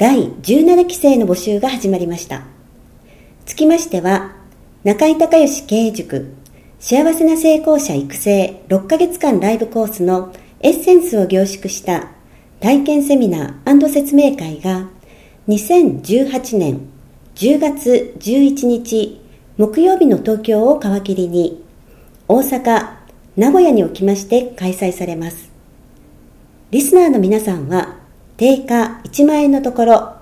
第17期生の募集が始まりました。つきましては、中井隆義経営塾幸せな成功者育成6ヶ月間ライブコースのエッセンスを凝縮した体験セミナー説明会が2018年10月11日木曜日の東京を皮切りに大阪、名古屋におきまして開催されます。リスナーの皆さんは定価1万円のところ、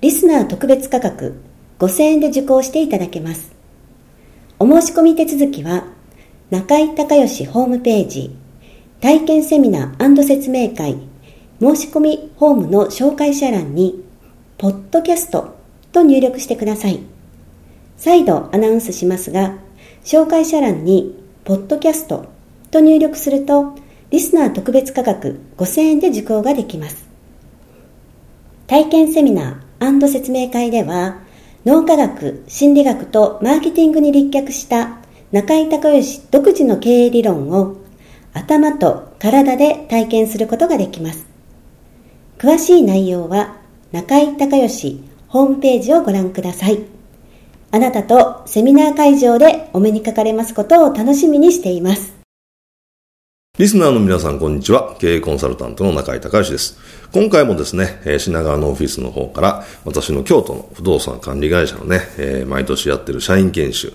リスナー特別価格5000円で受講していただけます。お申し込み手続きは、中井隆義ホームページ、体験セミナー説明会、申し込みホームの紹介者欄に、ポッドキャストと入力してください。再度アナウンスしますが、紹介者欄に、ポッドキャストと入力すると、リスナー特別価格5000円で受講ができます。体験セミナー説明会では、脳科学、心理学とマーケティングに立脚した中井隆義独自の経営理論を頭と体で体験することができます。詳しい内容は中井隆義ホームページをご覧ください。あなたとセミナー会場でお目にかかれますことを楽しみにしています。リスナーの皆さん、こんにちは。経営コンサルタントの中井隆之です。今回もですね、品川のオフィスの方から、私の京都の不動産管理会社のね、毎年やってる社員研修、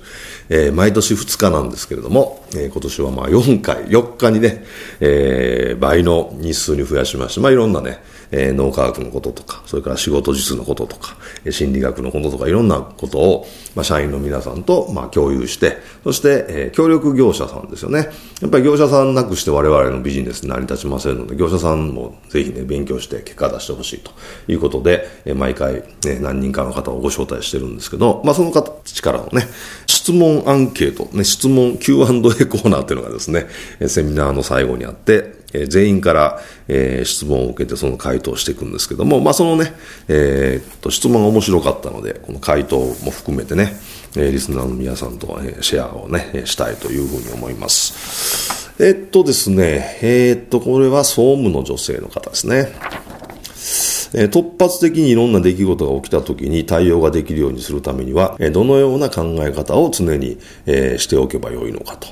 毎年2日なんですけれども、今年はまあ4回、4日にね、倍の日数に増やしまして、まあいろんなね、えー、脳科学のこととか、それから仕事術のこととか、心理学のこととか、いろんなことを、まあ、社員の皆さんと、まあ、共有して、そして、えー、協力業者さんですよね。やっぱり業者さんなくして我々のビジネス成り立ちませんので、業者さんもぜひね、勉強して結果出してほしいということで、えー、毎回、ね、何人かの方をご招待してるんですけど、まあ、その形からのね、質問アンケート、ね、質問 Q&A コーナーっていうのがですね、セミナーの最後にあって、えー、全員から、えー、質問を受けてその回答をしていくんですけども、まあ、そのね、えー、と質問が面白かったので、この回答も含めてね、え、リスナーの皆さんと、え、シェアをね、したいというふうに思います。えっとですね、え、っと、これは総務の女性の方ですね。え、突発的にいろんな出来事が起きた時に対応ができるようにするためには、え、どのような考え方を常に、えー、しておけばよいのかと。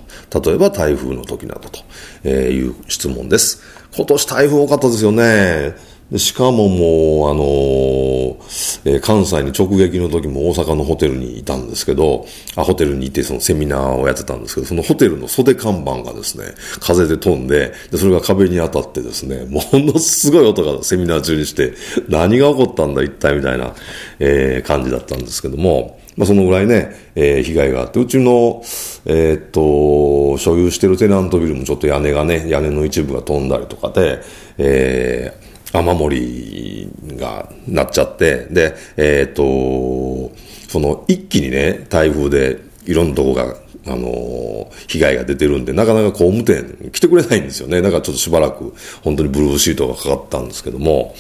例えば台風の時などと、えいう質問です。今年台風多かったですよね。でしかももう、あのー、えー、関西に直撃の時も大阪のホテルにいたんですけど、あ、ホテルにいてそのセミナーをやってたんですけど、そのホテルの袖看板がですね、風で飛んで、で、それが壁に当たってですね、ものすごい音がセミナー中にして、何が起こったんだ一体みたいな、えー、感じだったんですけども、まあ、そのぐらいね、えー、被害があって、うちの、えー、っと、所有してるテナントビルもちょっと屋根がね、屋根の一部が飛んだりとかで、えー、雨漏りがなっちゃって、で、えっ、ー、と、その一気にね、台風でいろんなとこが、あの、被害が出てるんで、なかなか工務店来てくれないんですよね。だからちょっとしばらく本当にブルーシートがかかったんですけども、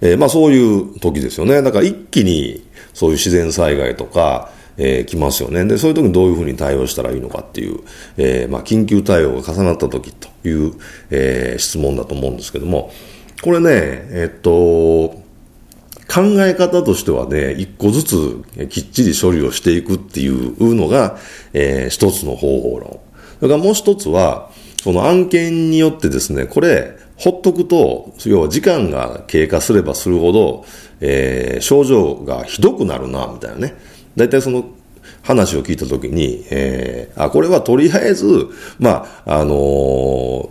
えー、まあそういう時ですよね。だから一気にそういう自然災害とか、えー、来ますよね。で、そういう時にどういうふうに対応したらいいのかっていう、えー、まあ緊急対応が重なった時という、えー、質問だと思うんですけども、これね、えっと、考え方としてはね、一個ずつきっちり処理をしていくっていうのが、えー、一つの方法論。それからもう一つは、その案件によってですね、これ、ほっとくと、要は時間が経過すればするほど、えー、症状がひどくなるな、みたいなね。大体その話を聞いたときに、えー、あ、これはとりあえず、まあ、あのー、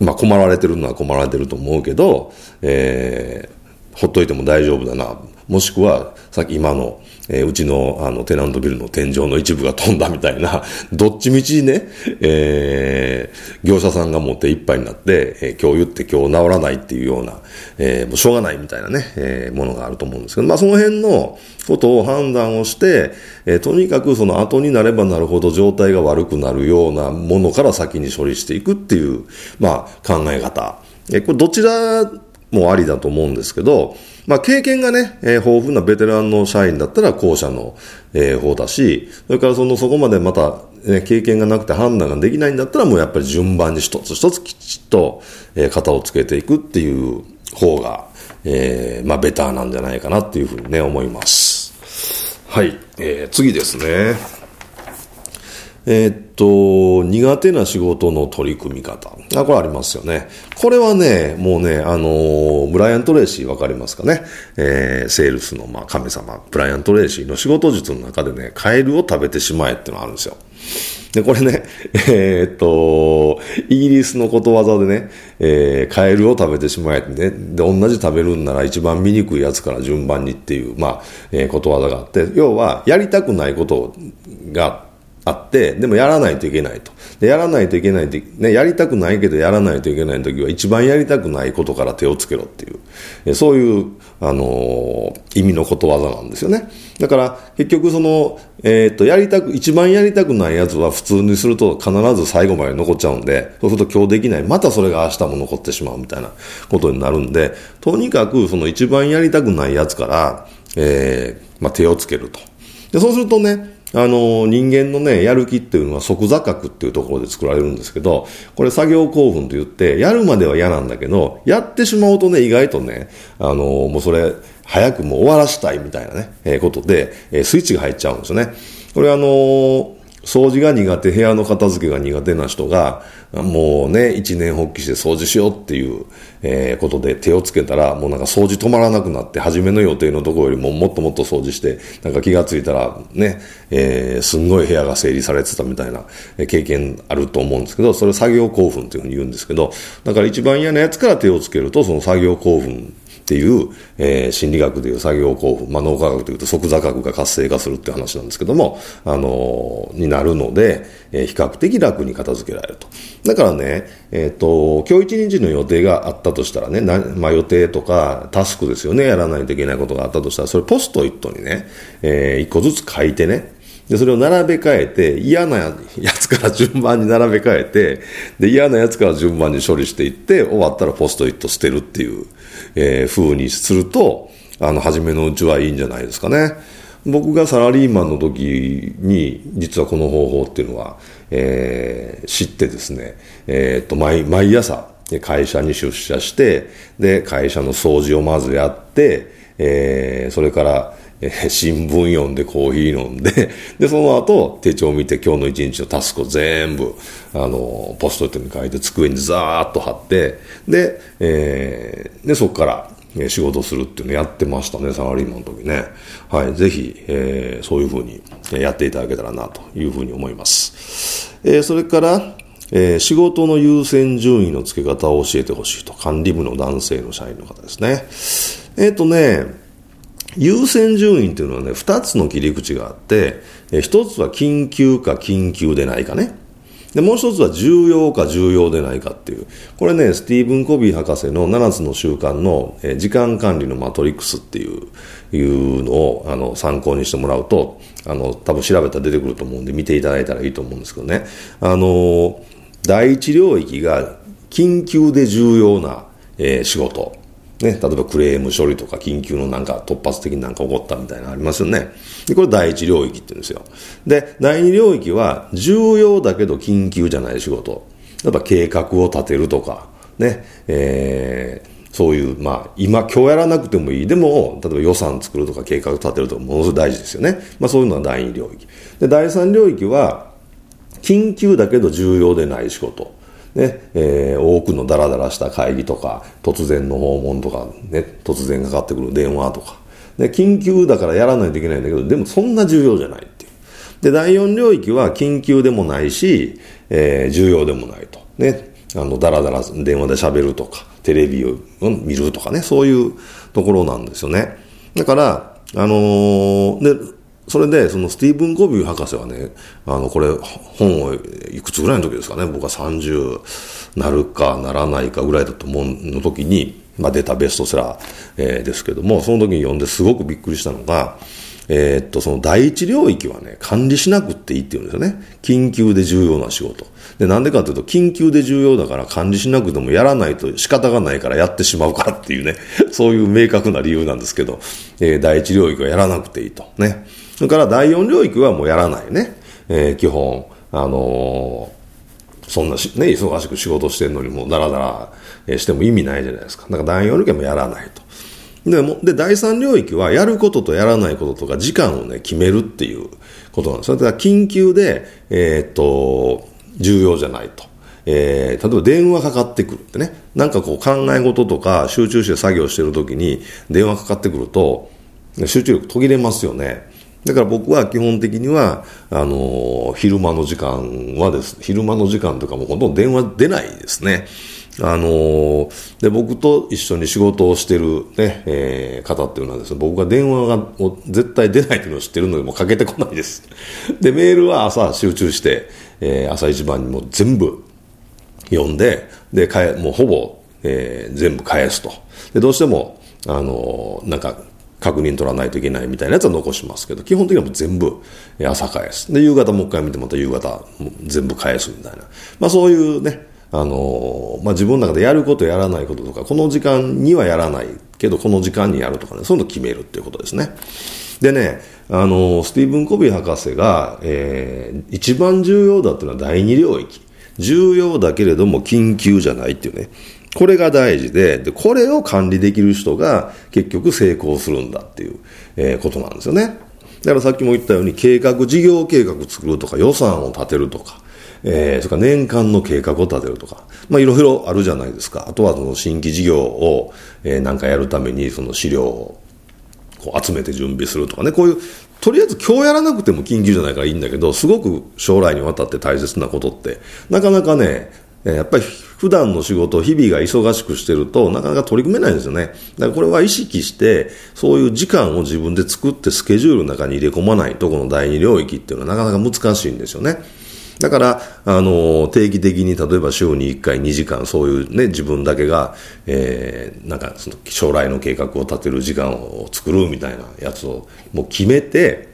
まあ、困られてるのは困られてると思うけど、えー、ほっといても大丈夫だな。もしくは、さっき今の、えー、うちのあのテナントビルの天井の一部が飛んだみたいな、どっちみちね、えー、業者さんが持っていっぱいになって、えー、今日言って今日治らないっていうような、えー、もうしょうがないみたいなね、えー、ものがあると思うんですけど、まあその辺のことを判断をして、えー、とにかくその後になればなるほど状態が悪くなるようなものから先に処理していくっていう、まあ考え方。えー、これどちらもありだと思うんですけど、まあ、経験がね、えー、豊富なベテランの社員だったら後者の、えー、方だし、それからその、そこまでまた、ね、経験がなくて判断ができないんだったらもうやっぱり順番に一つ一つきちっと、えー、型をつけていくっていう方が、えー、まあ、ベターなんじゃないかなっていうふうにね、思います。はい、えー、次ですね。えー、っと、苦手な仕事の取り組み方。あ、これありますよね。これはね、もうね、あのー、ブライアン・トレーシーわかりますかね。えー、セールスの、まあ、神様、ブライアン・トレーシーの仕事術の中でね、カエルを食べてしまえってのがあるんですよ。で、これね、えー、っと、イギリスのことわざでね、えー、カエルを食べてしまえってね、で、同じ食べるんなら一番醜いやつから順番にっていう、まあ、えー、ことわざがあって、要は、やりたくないことがあって、あってでもやらないといけないと。で、やらないといけないって、ね、やりたくないけどやらないといけない時は一番やりたくないことから手をつけろっていう、そういう、あのー、意味のことわざなんですよね。だから、結局その、えー、っと、やりたく、一番やりたくないやつは普通にすると必ず最後まで残っちゃうんで、そうすると今日できない。またそれが明日も残ってしまうみたいなことになるんで、とにかくその一番やりたくないやつから、えー、まあ、手をつけると。で、そうするとね、あの、人間のね、やる気っていうのは即座覚っていうところで作られるんですけど、これ作業興奮と言って、やるまでは嫌なんだけど、やってしまうとね、意外とね、あの、もうそれ、早くもう終わらしたいみたいなね、えー、ことで、えー、スイッチが入っちゃうんですよね。これあのー掃除が苦手、部屋の片付けが苦手な人が、もうね、一年発起して掃除しようっていう、えー、ことで手をつけたら、もうなんか掃除止まらなくなって、初めの予定のところよりももっともっと掃除して、なんか気がついたら、ね、えー、すんごい部屋が整理されてたみたいな経験あると思うんですけど、それ作業興奮というふうに言うんですけど、だから一番嫌なやつから手をつけると、その作業興奮っていう、えー、心理学でいう作業興奮、まあ、脳科学でいうと即座覚が活性化するっていう話なんですけども、あのー、になるので、えー、比較的楽に片付けられると。だからね、えっ、ー、と、今日一日の予定があったとしたらね、まあ、予定とかタスクですよね、やらないといけないことがあったとしたら、それポストイットにね、えー、一個ずつ書いてね、で、それを並べ替えて、嫌なやつから順番に並べ替えて、で、嫌なやつから順番に処理していって、終わったらポストイット捨てるっていう、えー、風にすると、あの、初めのうちはいいんじゃないですかね。僕がサラリーマンの時に、実はこの方法っていうのは、えー、知ってですね、えー、っと、毎、毎朝、会社に出社して、で、会社の掃除をまずやって、えー、それから、えー、新聞読んでコーヒー飲んで、で、その後、手帳を見て今日の一日のタスクを全部、あの、ポストイットに書いて机にザーッと貼って、で、えー、で、そこから、仕事するっていうのやってましたね、サラリーマンの時ね。はい、ぜひ、えー、そういうふうにやっていただけたらなというふうに思います。えー、それから、えー、仕事の優先順位の付け方を教えてほしいと。管理部の男性の社員の方ですね。えっ、とね、優先順位っていうのはね、二つの切り口があって、えー、一つは緊急か緊急でないかね。で、もう一つは重要か重要でないかっていう。これね、スティーブン・コビー博士の7つの習慣の、え、時間管理のマトリックスっていう、いうのを、あの、参考にしてもらうと、あの、多分調べたら出てくると思うんで見ていただいたらいいと思うんですけどね。あの、第一領域が緊急で重要な、えー、仕事。ね、例えばクレーム処理とか緊急のなんか突発的になんか起こったみたいなのありますよね。で、これ第一領域って言うんですよ。で、第二領域は重要だけど緊急じゃない仕事。やっぱ計画を立てるとか、ね、えー、そういう、まあ、今、今日やらなくてもいい。でも、例えば予算作るとか計画立てるとか、ものすごい大事ですよね。まあ、そういうのは第二領域。で、第三領域は、緊急だけど重要でない仕事。ね、えー、多くのダラダラした会議とか、突然の訪問とか、ね、突然かかってくる電話とか、で、緊急だからやらないといけないんだけど、でもそんな重要じゃないっていう。で、第4領域は緊急でもないし、えー、重要でもないと。ね、あの、ダラダラ電話で喋るとか、テレビを見るとかね、そういうところなんですよね。だから、あのー、で、それで、そのスティーブン・コビー博士はね、あの、これ、本をいくつぐらいの時ですかね、僕は30なるかならないかぐらいだと思うの時に、まあ出たベストセラー、ですけども、その時に読んですごくびっくりしたのが、えー、っと、その第一領域はね、管理しなくていいって言うんですよね。緊急で重要な仕事。で、なんでかというと、緊急で重要だから管理しなくてもやらないと仕方がないからやってしまうからっていうね、そういう明確な理由なんですけど、えー、第一領域はやらなくていいと。ね。それから第四領域はもうやらないね。えー、基本、あのー、そんなし、ね、忙しく仕事してるのにもうダラダラしても意味ないじゃないですか。だから第四領域はもうやらないと。で、もで、第三領域はやることとやらないこととか時間をね、決めるっていうことなんですよ。だから緊急で、えー、っと、重要じゃないと。えー、例えば電話かかってくるってね、なんかこう考え事とか集中して作業してるときに電話かかってくると、集中力途切れますよね。だから僕は基本的には、あの、昼間の時間はです、昼間の時間とかもほとんど電話出ないですね。あの、で、僕と一緒に仕事をしてるね、えー、方っていうのはですね、僕が電話が絶対出ないっていうのを知ってるのでもうかけてこないです。で、メールは朝集中して、えー、朝一番にも全部読んで、で、かえ、もうほぼ、えー、全部返すと。で、どうしても、あの、なんか、確認取らないといけないみたいなやつは残しますけど、基本的にはもう全部朝返す。で、夕方もう一回見てまた夕方全部返すみたいな。まあそういうね、あの、まあ、自分の中でやることやらないこととか、この時間にはやらないけど、この時間にやるとかね、そういうのを決めるっていうことですね。でね、あの、スティーブン・コビー博士が、えー、一番重要だっていうのは第二領域。重要だけれども緊急じゃないっていうね。これが大事で、で、これを管理できる人が結局成功するんだっていう、えー、ことなんですよね。だからさっきも言ったように計画、事業計画作るとか予算を立てるとか、えー、それから年間の計画を立てるとか、まあいろいろあるじゃないですか。あとはその新規事業を、えー、なんかやるためにその資料をこう集めて準備するとかね、こういう、とりあえず今日やらなくても緊急じゃないからいいんだけど、すごく将来にわたって大切なことって、なかなかね、やっぱり普段の仕事、日々が忙しくしてると、なかなか取り組めないんですよね。だからこれは意識して、そういう時間を自分で作ってスケジュールの中に入れ込まないと、この第二領域っていうのはなかなか難しいんですよね。だから、あの、定期的に例えば週に1回2時間そういうね、自分だけが、えー、なんかその将来の計画を立てる時間を作るみたいなやつをもう決めて、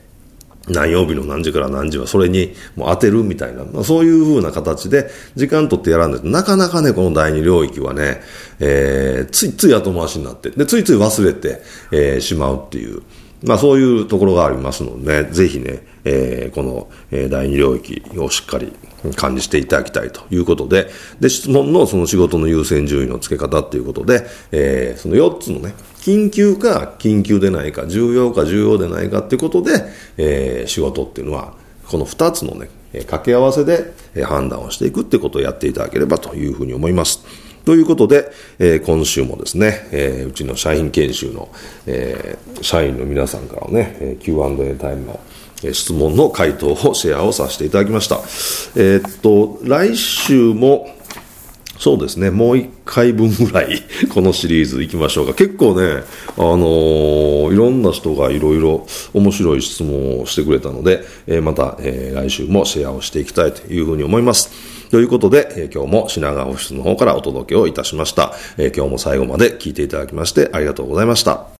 何曜日の何時から何時はそれにもう当てるみたいな、まあ、そういう風な形で時間取ってやらないとなかなかね、この第二領域はね、えー、ついつい後回しになって、で、ついつい忘れて、えー、しまうっていう、まあそういうところがありますので、ね、ぜひね、えー、この、え、第二領域をしっかり管理していただきたいということで、で、質問のその仕事の優先順位の付け方っていうことで、えー、その4つのね、緊急か緊急でないか、重要か重要でないかっていうことで、えー、仕事っていうのは、この2つのね、掛け合わせで判断をしていくってことをやっていただければというふうに思います。ということで、えー、今週もですね、えー、うちの社員研修の、えー、社員の皆さんからのね、Q&A タイムの質問の回答をシェアをさせていただきました。えー、っと、来週も、そうですね、もう一回分ぐらい、このシリーズ行きましょうか。結構ね、あのー、いろんな人がいろいろ面白い質問をしてくれたので、えー、また、え、来週もシェアをしていきたいというふうに思います。ということで、え今日も品川オフィスの方からお届けをいたしました。え今日も最後まで聞いていただきましてありがとうございました。